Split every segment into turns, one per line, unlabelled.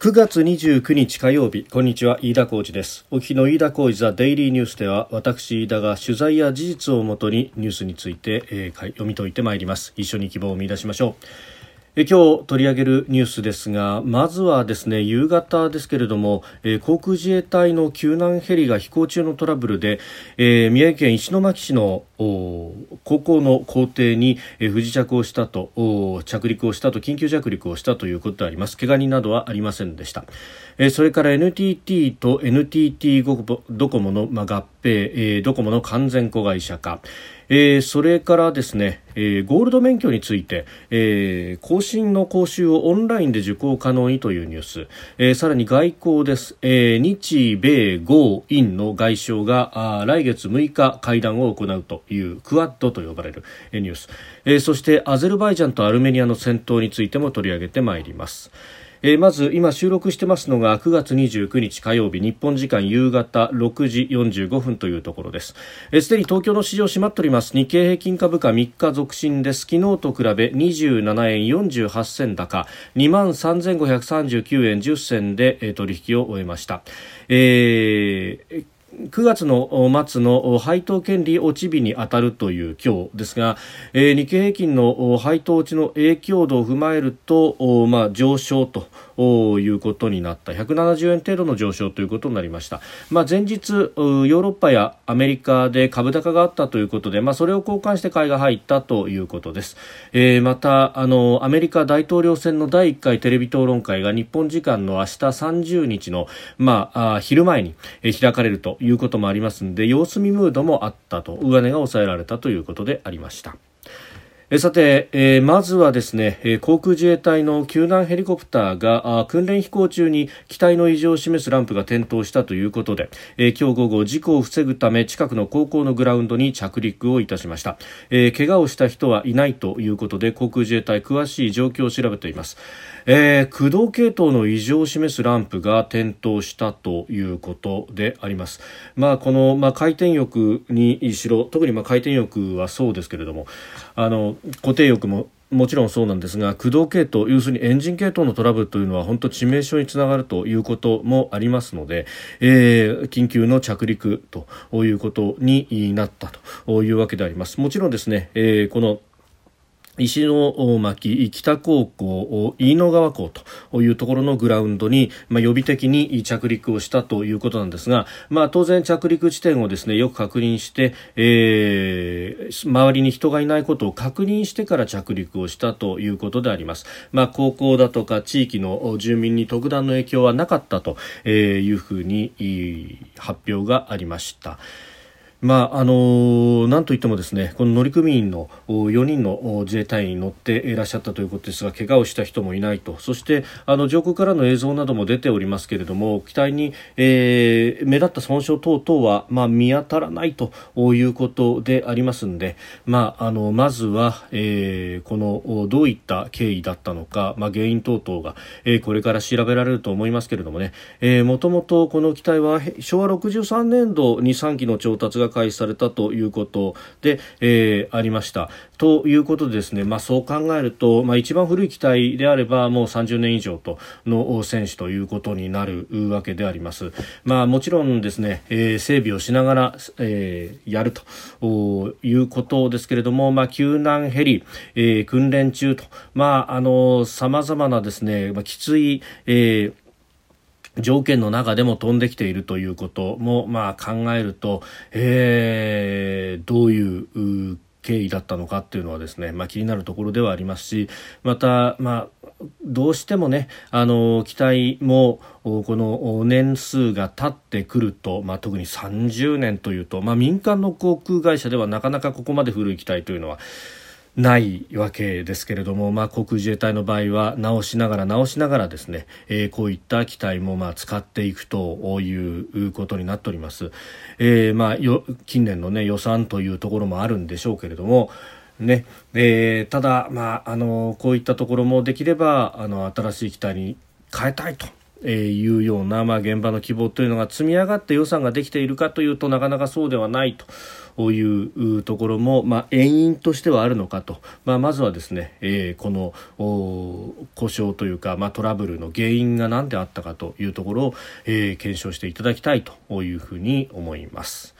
9月29日火曜日。こんにちは飯田浩二です。お日の飯田浩二ザデイリーニュースでは私飯田が取材や事実をもとにニュースについて、えー、読み解いてまいります。一緒に希望を見出しましょう。今日取り上げるニュースですがまずはですね夕方ですけれども、え、航空自衛隊の救難ヘリが飛行中のトラブルで、えー、宮城県石巻市の高校の校庭に、え、不時着をしたと着陸をしたと緊急着陸をしたということであります。怪我人などはありませんでした、え、それから NTT と NTT ドコモの、ま、合併、え、ドコモの完全子会社化。えー、それからですね、えー、ゴールド免許について、えー、更新の講習をオンラインで受講可能にというニュース、えー、さらに外交です、え、日米豪印の外相が来月6日会談を行うというクアッドと呼ばれるニュース、え、そしてアゼルバイジャンとアルメニアの戦闘についても取り上げてまいります。えー、まず今収録してますのが9月29日火曜日日本時間夕方6時45分というところです。すで、ー、に東京の市場閉まっております。日経平均株価3日続伸です。昨日と比べ27円48銭高2万3539円10銭で、えー、取引を終えました、えー9月の末の配当権利落ち日に当たるという今日ですが、えー、日経平均の配当落ちの影響度を踏まえると、まあ、上昇ということになった。170円程度の上昇ということになりました、まあ、前日ヨーロッパやアメリカで株高があったということで、まあ、それを交換して買いが入ったということです、えー、またあのアメリカ大統領選の第1回テレビ討論会が日本時間の明日30日の、まあ、昼前に開かれるといいうこともありますんで様子見ムードもあったと上値が抑えられたということでありました。えさて、えー、まずはですね、えー、航空自衛隊の救難ヘリコプターがあ訓練飛行中に機体の異常を示すランプが点灯したということで、えー、今日午後事故を防ぐため近くの高校のグラウンドに着陸をいたしました、えー、怪我をした人はいないということで航空自衛隊詳しい状況を調べています、えー、駆動系統の異常を示すランプが点灯したということであります。まあこの、まあ、回転翼にしろ特にまあ回転翼はそうですけれどもあの固定翼ももちろんそうなんですが駆動系統要するにエンジン系統のトラブルというのは本当致命傷につながるということもありますので、えー、緊急の着陸ということになったというわけであります。もちろんですね、えー、この石巻北高校飯野川校というところのグラウンドに、まあ、予備的に着陸をしたということなんですが、まあ、当然着陸地点をですねよく確認して、えー、周りに人がいないことを確認してから着陸をしたということであります、まあ、高校だとか地域の住民に特段の影響はなかったというふうに発表がありました。まああのなんといってもですねこの乗組員の4人の自衛隊員に乗っていらっしゃったということですが怪我をした人もいないと。そしてあの上空からの映像なども出ておりますけれども機体に、えー、目立った損傷等々は、まあ、見当たらないということでありますので、まあ、あのまずは、えー、このどういった経緯だったのか、まあ、原因等々が、えー、これから調べられると思いますけれどもね、もともとこの機体は昭和63年度に3機の調達が開始されたということで、えー、ありました。ということでですね、まあ、そう考えると、まあ、一番古い機体であればもう30年以上との選手ということになるわけであります。まあ、もちろんですね、えー、整備をしながら、えー、やるということですけれども、まあ、救難ヘリ、えー、訓練中と、まあ、あの、様々なですね、まあ、きつい、えー条件の中でも飛んできているということも、まあ、考えると、えー、どういう経緯だったのかっていうのはですね、まあ、気になるところではありますしまた、まあ、どうしてもねあの機体もこの年数が経ってくると、まあ、特に30年というと、まあ、民間の航空会社ではなかなかここまで古い機体というのはないわけですけれども、まあ、航空自衛隊の場合は直しながら直しながらですね、えー、こういった機体もまあ使っていくということになっております、えー、まあよ近年の、ね、予算というところもあるんでしょうけれどもねえー、ただ、まあ、あのこういったところもできればあの新しい機体に変えたいとえー、いうような、まあ、現場の希望というのが積み上がって予算ができているかというとなかなかそうではないと。いうところも、まあ、遠因としてはあるのかと、まあ、まずはですね、えー、この故障というか、まあ、トラブルの原因が何であったかというところを、えー、検証していただきたいというふうに思います。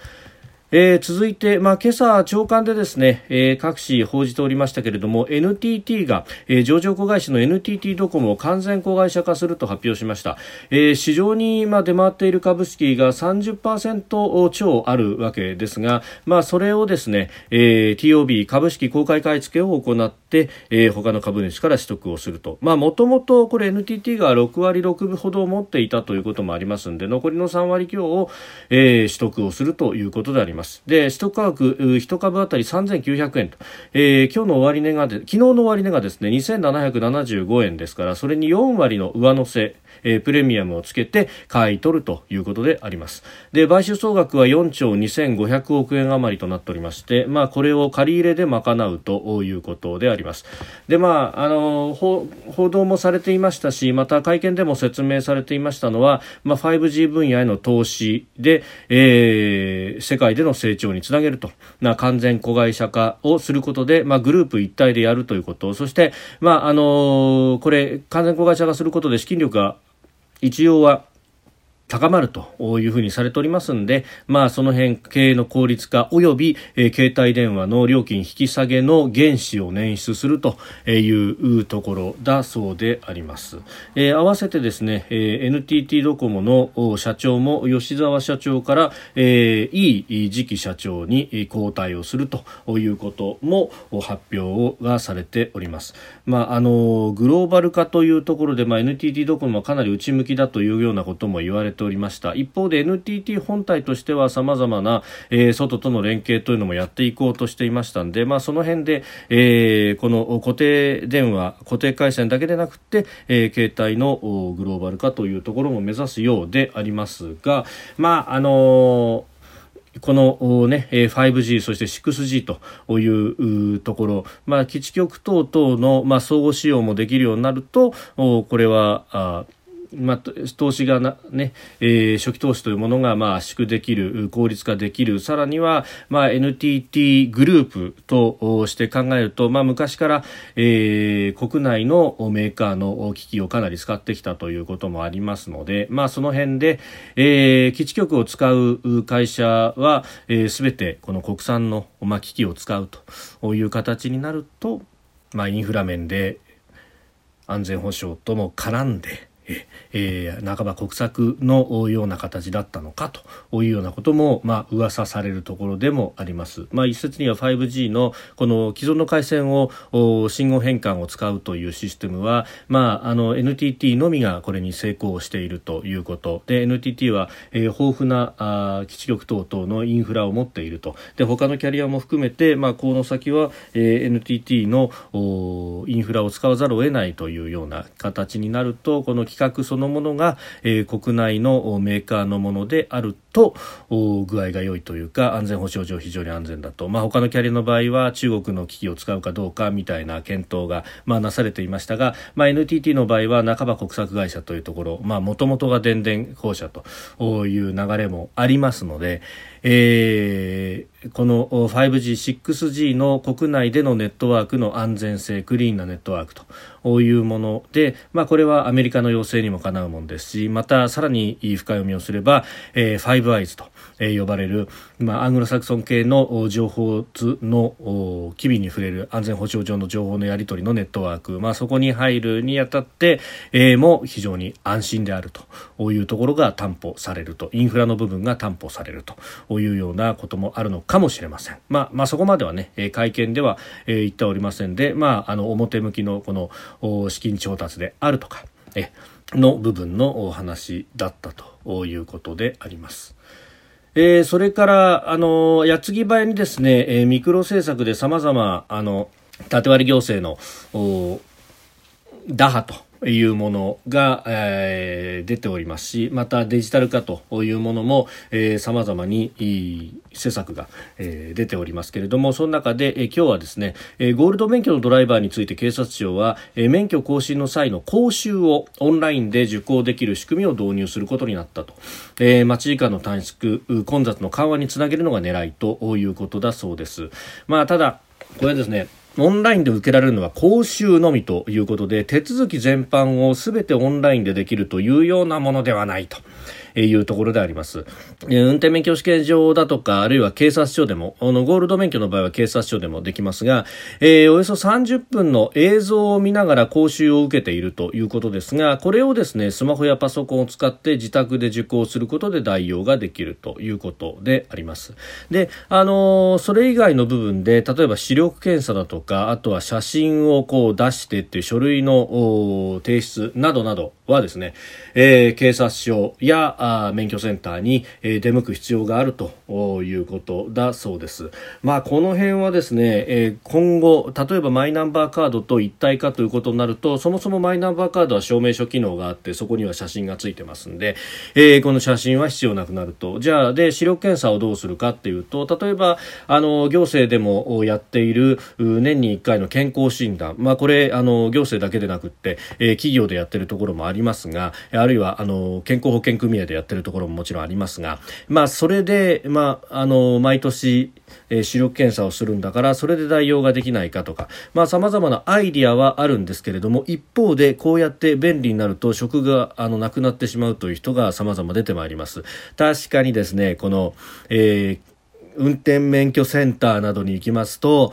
えー、続いて、まあ、今朝、朝刊でですね、えー、各紙報じておりましたけれども、NTT が、えー、上場子会社の NTT ドコモを完全子会社化すると発表しました。えー、市場に、まあ、出回っている株式が30%超あるわけですが、まあ、それをですね、えー、TOB 株式公開買い付けを行って、えー、他の株主から取得をすると。もともとこれ NTT が6割6分ほど持っていたということもありますので、残りの3割強を、えー、取得をするということであります。で、取得価格、1株当たり3900円と、えー、今日の終値がで、昨日の終値がですね、2775円ですから、それに4割の上乗せ、えー、プレミアムをつけて買い取るということであります。で、買収総額は4兆2500億円余りとなっておりまして、まあ、これを借り入れで賄うということであります。で、まあ、あの、報道もされていましたし、また会見でも説明されていましたのは、まあ、5G 分野への投資で、えー、世界での成長につなげると、な完全子会社化をすることで、まあ、グループ一体でやるということ、そして、まあ、あのこれ、完全子会社化することで資金力が一応は高まるというふうにされておりますんで、まあその辺経営の効率化及び、えー、携帯電話の料金引き下げの原資を捻出するというところだそうであります。えー、合わせてですね、えー、NTT ドコモの社長も吉沢社長から、えー、いい次期社長に交代をするということも発表がされております。まああのグローバル化というところで、まあ NTT ドコモはかなり内向きだというようなことも言われてておりました。一方で NTT 本体としてはさまざまな、えー、外との連携というのもやっていこうとしていましたんで、まあ、その辺で、えー、この固定電話固定回線だけでなくて、えー、携帯のグローバル化というところも目指すようでありますが、まああのーこの、ね、5G そして 6G というところ、まあ、基地局等々の、まあ、相互使用もできるようになるとこれはあまあ、投資がな、ねえー、初期投資というものが、まあ、圧縮できる効率化できる。さらには、まあ、NTT グループとして考えると、まあ、昔から、えー、国内のメーカーの機器をかなり使ってきたということもありますので、まあ、その辺で、えー、基地局を使う会社は、えー、全てこの国産の、まあ、機器を使うという形になると、まあ、インフラ面で安全保障とも絡んでえー、半ば国策のような形だったのかというようなことも、まあ噂されるところでもあります。まあ、一説には 5G のこの既存の回線を信号変換を使うというシステムは、まあ、あの NTT のみがこれに成功しているということで NTT は、えー、豊富なあ基地局等々のインフラを持っているとで他のキャリアも含めて、まあ、この先は、えー、NTT のインフラを使わざるを得ないというような形になるとこの機企画そのものが、えー、国内のメーカーのものであると具合が良いというか安全保障上非常に安全だと、まあ、他のキャリアの場合は中国の機器を使うかどうかみたいな検討が、まあ、なされていましたが、まあ、NTT の場合は半ば国策会社というところもともとが電電公社という流れもありますので、えー、この 5G、6G の国内でのネットワークの安全性、クリーンなネットワークというもので、まあ、これはアメリカの要請にもかなうものですし、またさらに深読みをすれば、えー、5 eyes とえー、呼ばれる、まあ、アングロサクソン系の情報図の機微に触れる安全保障上の情報のやり取りのネットワーク、まあ、そこに入るにあたって、えー、も非常に安心であるというところが担保されるとインフラの部分が担保されるというようなこともあるのかもしれません。まあ、まあ、そこまではね会見では、言っておりませんで、まあ、あの表向きのこの資金調達であるとかえの部分のお話だったということであります。えー、それから、あの、矢継ぎ早にですね、えー、ミクロ政策で様々、あの、縦割り行政の、打破というものが、えー、出ておりますしまたデジタル化というものもさまざまに施策が、えー、出ておりますけれどもその中で、えー、今日はですね、えー、ゴールド免許のドライバーについて警察庁は、えー、免許更新の際の講習をオンラインで受講できる仕組みを導入することになったと、えー、待ち時間の短縮混雑の緩和につなげるのが狙いということだそうです。まあ、ただこれはですねオンラインで受けられるのは講習のみということで手続き全般を全てオンラインでできるというようなものではないと。いうところであります。運転免許試験場だとか、あるいは警察署でも、あの、ゴールド免許の場合は警察署でもできますが、えー、およそ30分の映像を見ながら講習を受けているということですが、これをですね、スマホやパソコンを使って自宅で受講することで代用ができるということであります。で、あの、それ以外の部分で、例えば視力検査だとか、あとは写真をこう出してっていう書類の提出などなどはですね、えー、警察署やあ免許センターに、え、出向く必要があるということだそうです。まあ、この辺はですね、えー、今後、例えばマイナンバーカードと一体化ということになると、そもそもマイナンバーカードは証明書機能があって、そこには写真がついてますんで、えー、この写真は必要なくなると。じゃあ、で、視力検査をどうするかっていうと、例えば、あの、行政でもやっている年に1回の健康診断、まあ、これ、あの、行政だけでなくって、えー、企業でやってるところもありますが、あるいは、あの、健康保険組合でやってるところももちろんありますが、まあ、それで、まあ、まああの、毎年、えー、視力検査をするんだから、それで代用ができないかとかさ、まあ、様々なアイディアはあるんですけれども、一方で、こうやって便利になると、職が、あの、なくなってしまうという人が様々出てまいります。確かにですね、この、えー運転免許センターなどに行きますと、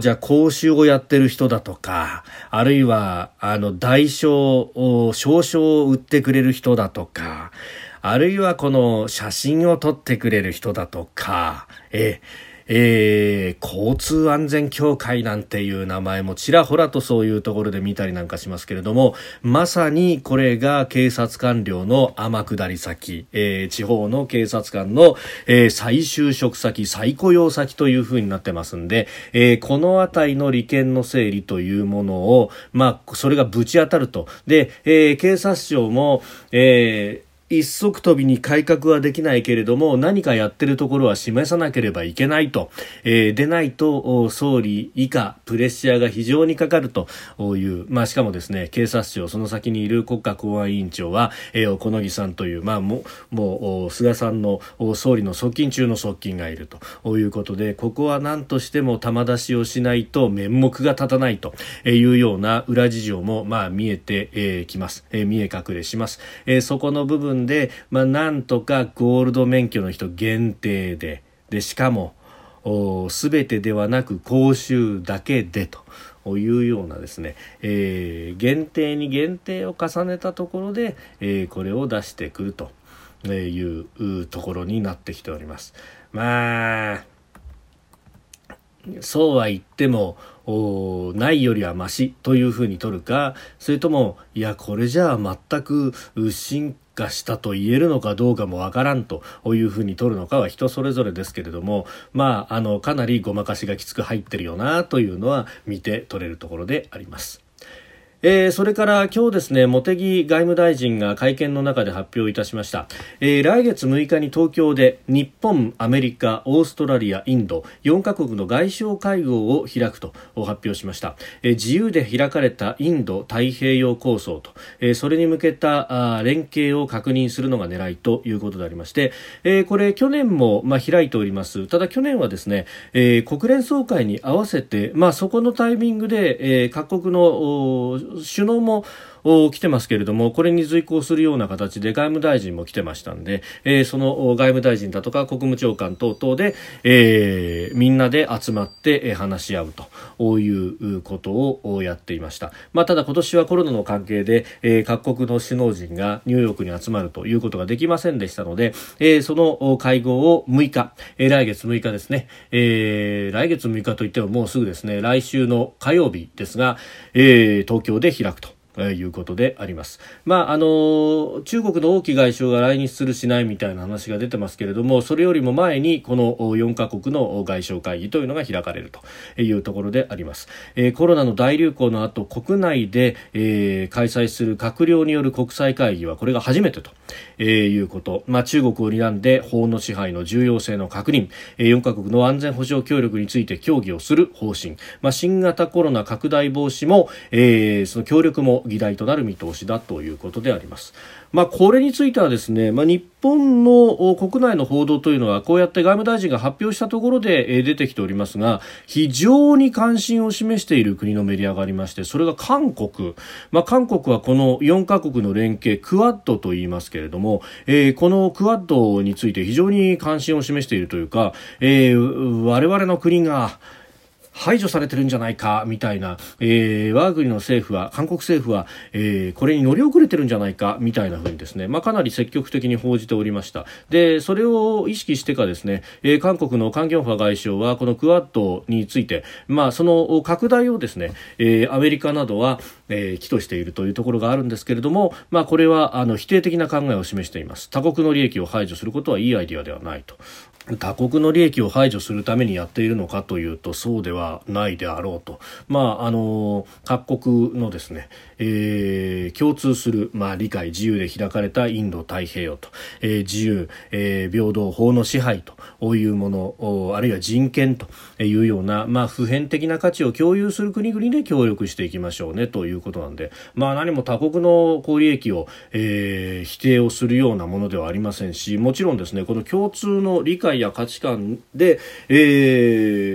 じゃあ講習をやってる人だとか、あるいは、あの、代償、証書を売ってくれる人だとか、あるいはこの写真を撮ってくれる人だとか、ええー、交通安全協会なんていう名前もちらほらとそういうところで見たりなんかしますけれども、まさにこれが警察官僚の天下り先、えー、地方の警察官の、えー、再就職先、再雇用先というふうになってますんで、えー、このあたりの利権の整理というものを、まあ、それがぶち当たると。で、えー、警察庁も、えー、一足飛びに改革はできないけれども何かやってるところは示さなければいけないと、えー、でないと総理以下プレッシャーが非常にかかるという、まあ、しかもですね警察庁その先にいる国家公安委員長は、えー、小野木さんという、まあ、ももう菅さんの総理の側近中の側近がいるということでここは何としても玉出しをしないと面目が立たないというような裏事情も、まあ、見えてきます、えー、見え隠れします、えー、そこの部分分で、まあ、なんとかゴールド免許の人限定ででしかも全てではなく講習だけでと。いうようなですね、えー、限定に限定を重ねたところで、えー、これを出してくるというところになってきております。まあそうは言ってもないよりはましというふうに取るかそれともいやこれじゃあ全く進化したと言えるのかどうかもわからんというふうに取るのかは人それぞれですけれどもまああのかなりごまかしがきつく入ってるよなというのは見て取れるところであります。えー、それから今日ですね、茂木外務大臣が会見の中で発表いたしました。えー、来月6日に東京で日本、アメリカ、オーストラリア、インド4カ国の外相会合を開くと発表しました。えー、自由で開かれたインド太平洋構想と、えー、それに向けたあ連携を確認するのが狙いということでありまして、えー、これ去年もまあ開いております。ただ去年はですね、えー、国連総会に合わせて、まあそこのタイミングで、えー、各国の首脳も来てますけれども、これに随行するような形で外務大臣も来てましたんで、えー、その外務大臣だとか国務長官等々で、えー、みんなで集まって話し合うということをやっていました。まあ、ただ今年はコロナの関係で、えー、各国の首脳陣がニューヨークに集まるということができませんでしたので、えー、その会合を6日、えー、来月6日ですね、えー、来月6日といってももうすぐですね、来週の火曜日ですが、えー、東京で開くと。いうことであります。まあ、あの、中国の王毅外相が来日するしないみたいな話が出てますけれども、それよりも前にこの4カ国の外相会議というのが開かれるというところであります。えー、コロナの大流行の後、国内で、えー、開催する閣僚による国際会議はこれが初めてと、えー、いうこと。まあ、中国を睨んで法の支配の重要性の確認、えー、4カ国の安全保障協力について協議をする方針。まあ、新型コロナ拡大防止も、えー、その協力も議題となる見通しだということであります。まあ、これについてはですね、まあ、日本の国内の報道というのはこうやって外務大臣が発表したところで出てきておりますが非常に関心を示している国のメディアがありましてそれが韓国、まあ、韓国はこの4カ国の連携クアッドと言いますけれども、えー、このクアッドについて非常に関心を示しているというか、えー、我々の国が排除されてるんじゃないかみたいな、えー、我が国の政府は韓国政府は、えー、これに乗り遅れてるんじゃないかみたいなふうにですね、まあ、かなり積極的に報じておりました。でそれを意識してかですね、えー、韓国のカン・ギョンファ外相はこのクアッドについて、まあ、その拡大をですね、えー、アメリカなどは、えー、企図しているというところがあるんですけれども、まあ、これはあの否定的な考えを示しています。他国の利益を排除することはいいアイディアではないと。他国の利益を排除するためにやっているのかというとそうではないであろうと、まあ、あの各国のですね、えー、共通する、まあ、理解自由で開かれたインド太平洋と、えー、自由、えー、平等法の支配と。いうものあるいは人権と。いうような、まあ、普遍的な価値を共有する国々で協力していきましょうね。ということなんで、まあ、何も他国の利益を、えー、否定をするようなものではありませんしもちろんですねこの共通の理解や価値観で、え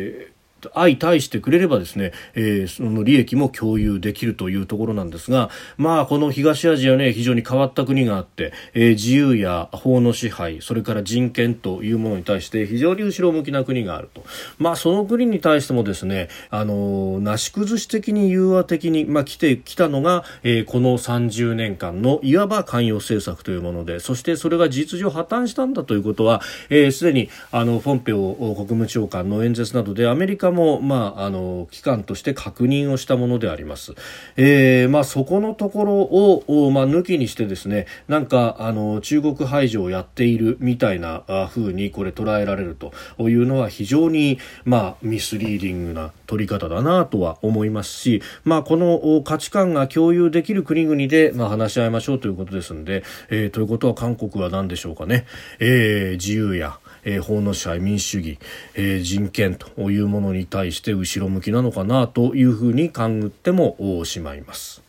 相対してくれればですね、えー、その利益も共有できるというところなんですが、まあ、この東アジアね、非常に変わった国があって、えー、自由や法の支配、それから人権というものに対して非常に後ろ向きな国があると。まあ、その国に対してもですね、あの、なし崩し的に融和的に、まあ、来てきたのが、えー、この30年間のいわば関与政策というもので、そしてそれが事実上破綻したんだということは、す、えー、で、に、あの、ポンペオ国務長官の演説などでアメリカも、もまあ、あの機関として確認をしたものであります。えーまあ、そこのところを、まあ、抜きにしてですねなんかあの中国排除をやっているみたいな風にこれ捉えられるというのは非常に、まあ、ミスリーディングな取り方だなとは思いますし、まあ、この価値観が共有できる国々で、まあ、話し合いましょうということですので、えー、ということは韓国は何でしょうかね、えー、自由やえー、法の支配民主主義、えー、人権というものに対して後ろ向きなのかなというふうに勘ぐってもしまいます。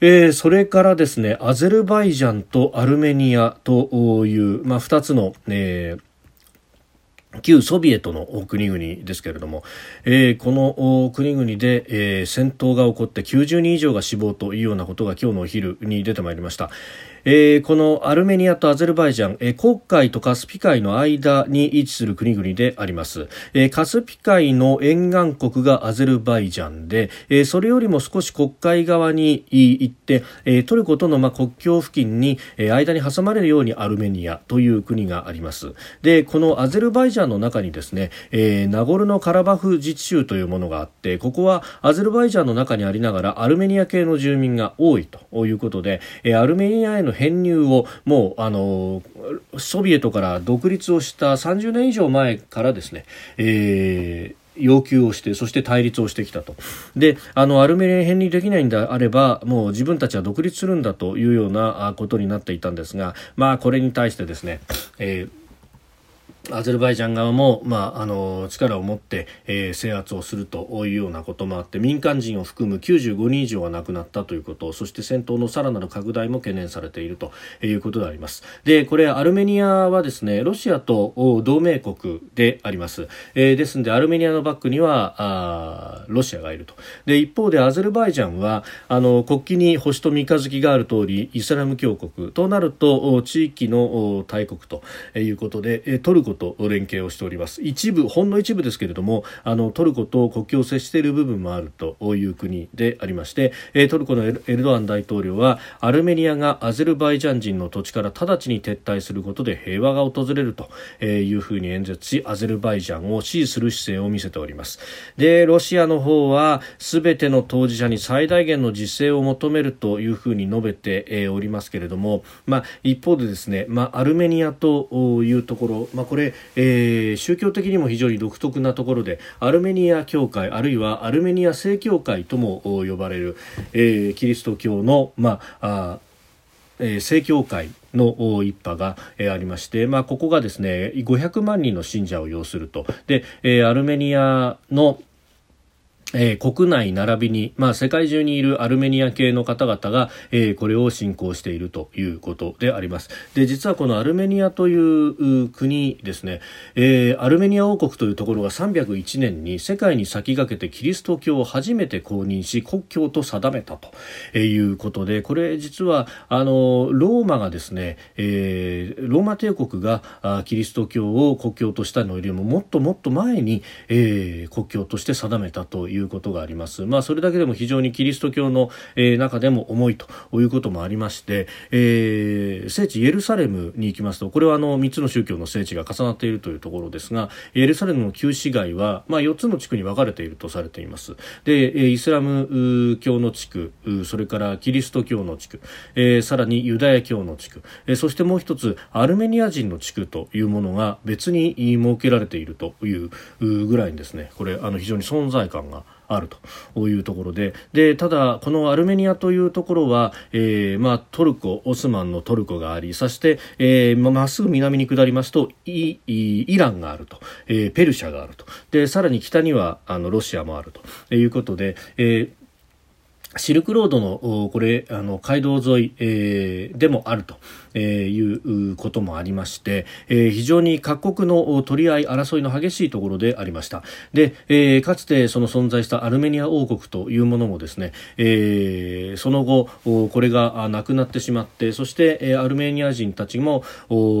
えー、それからですねアゼルバイジャンとアルメニアという、まあ、2つの、え旧ソビエトの国々ですけれども、えー、この国々で、えー、戦闘が起こって90人以上が死亡というようなことが今日のお昼に出てまいりました。えー、このアルメニアとアゼルバイジャン、えー、黒海とカスピ海の間に位置する国々であります、えー、カスピ海の沿岸国がアゼルバイジャンで、えー、それよりも少し黒海側に行って、えー、トルコとの、まあ、国境付近に、えー、間に挟まれるようにアルメニアという国があります。でこのアゼルバイジャンの中にですね、えー、ナゴルノカラバフ自治州というものがあってここはアゼルバイジャンの中にありながらアルメニア系の住民が多いということで、えー、アルメニアへの編入をもうあのソビエトから独立をした30年以上前からですね、えー要求をしてそして対立をしてきたと。であのアルメニア編にできないんであればもう自分たちは独立するんだというようなことになっていたんですが、まあ、これに対してですね、えーアゼルバイジャン側も、まあ、あの力を持って、えー、制圧をするというようなこともあって民間人を含む95人以上が亡くなったということそして戦闘のさらなる拡大も懸念されているということであります。でこれアルメニアはですねロシアと同盟国であります、えー、ですのでアルメニアのバックにはあロシアがいると。で一方でアゼルバイジャンはあの国旗に星と三日月がある通りイスラム教国となると地域の大国ということでトルココと連携をしております。一部ほんの一部ですけれどもあのトルコと国境を接している部分もあるという国でありまして、えトルコのエルドアン大統領はアルメニアがアゼルバイジャン人の土地から直ちに撤退することで平和が訪れるというふうに演説しアゼルバイジャンを支持する姿勢を見せております。でロシアの方は全ての当事者に最大限の自制を求めるというふうに述べておりますけれども、まあ、一方でですね、まあ、アルメニアというところ、まあ、これ、でえー、宗教的にも非常に独特なところでアルメニア教会あるいはアルメニア正教会とも呼ばれる、えー、キリスト教の、まああえ、正教会の一派が、え、ありまして、まあ、ここがですね500万人の信者を要すると。で、えー、アルメニアのえー、国内並びに、まあ、世界中にいるアルメニア系の方々が、えー、これを信仰しているということであります。で、実はこのアルメニアという国ですね、えー、アルメニア王国というところが301年に世界に先駆けてキリスト教を初めて公認し、国教と定めたということで、これ実は、あの、ローマがですね、えー、ローマ帝国がキリスト教を国教としたのよりももっともっと前に、えー、国教として定めたといういうことがあります。まあ、それだけでも非常にキリスト教の、えー、中でも重いということもありまして、えー、聖地エルサレムに行きますと、これはあの3つの宗教の聖地が重なっているというところですが、エルサレムの旧市街は、まあ、4つの地区に分かれているとされています。で、イスラム教の地区、それからキリスト教の地区、えー、さらにユダヤ教の地区、えそしてもう一つ、アルメニア人の地区というものが別に設けられているというぐらいにですね、これ、あの非常に存在感があるというところで。でただ、このアルメニアというところは、えーまあ、トルコオスマンのトルコがありそして、えー、まっすぐ南に下りますとイイランがあると、えー、ペルシャがあると。でさらに北にはあのロシアもあると。いうことで、えーシルクロードのこれあの街道沿い、えー、でもあると。えいうこともありまして、え非常に各国の取り合い争いの激しいところでありました。で、えかつてその存在したアルメニア王国というものもですね、えその後これがなくなってしまってそしてアルメニア人たちも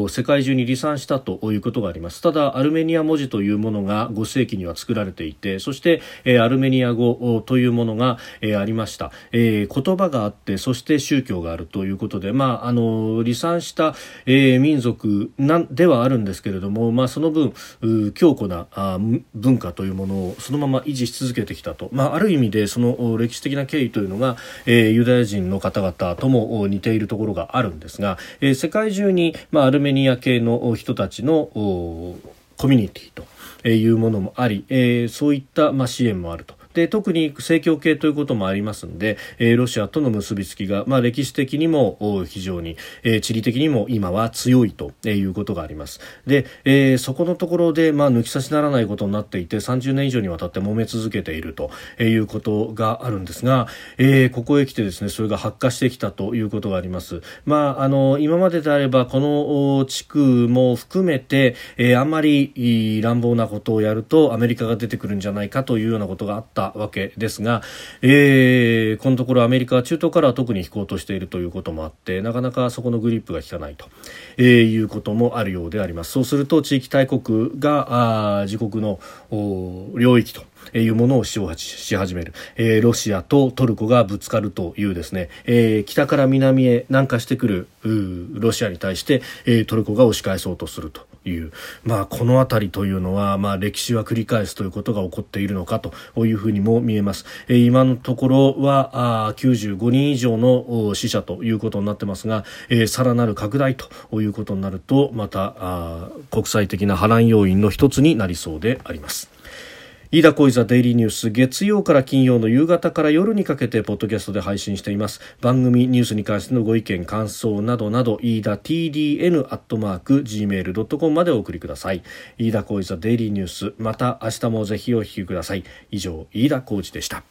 世界中に離散したということがあります。ただアルメニア文字というものが5世紀には作られていてそしてアルメニア語というものがありました、言葉があってそして宗教があるということでまああの離散散した、えー、民族なではあるんですけれども、まあ、その分強固なあ文化というものをそのまま維持し続けてきたと、まあ、ある意味でその歴史的な経緯というのが、えー、ユダヤ人の方々とも似ているところがあるんですが、えー、世界中に、まあ、アルメニア系の人たちのコミュニティというものもあり、えー、そういった、まあ、支援もあると。で特に正教系ということもありますので、えー、ロシアとの結びつきが、まあ、歴史的にも非常に、えー、地理的にも今は強いということがあります。で、えー、そこのところで、まあ、抜き差しならないことになっていて30年以上にわたって揉め続けているということがあるんですが、えー、ここへ来てですねそれが発火してきたということがあります、まあ、あの今までであればこの地区も含めて、えー、あんまり乱暴なことをやるとアメリカが出てくるんじゃないかというようなことがあったわけですが、えー、このところアメリカは中東からは特に引こうとしているということもあってなかなかそこのグリップが効かないと、えー、いうこともあるようであります。そうすると地域大国があ自国の領域というものをし始める、えー、ロシアとトルコがぶつかるというですね、えー、北から南へ南下してくるロシアに対して、えー、トルコが押し返そうとすると。いう、まあ、この辺りというのは、まあ、歴史は繰り返すということが起こっているのかというふうにも見えます。えー、今のところはあ95人以上の死者ということになってますが、えー、さらなる拡大ということになるとまたあ国際的な波乱要因の一つになりそうであります。飯田小泉デイリーニュース月曜から金曜の夕方から夜にかけてポッドキャストで配信しています。番組ニュースに関してのご意見感想などなど飯田 TDN アットマーク Gmail.com までお送りください。飯田小泉デイリーニュースまた明日もぜひお聞きください。以上飯田浩二でした。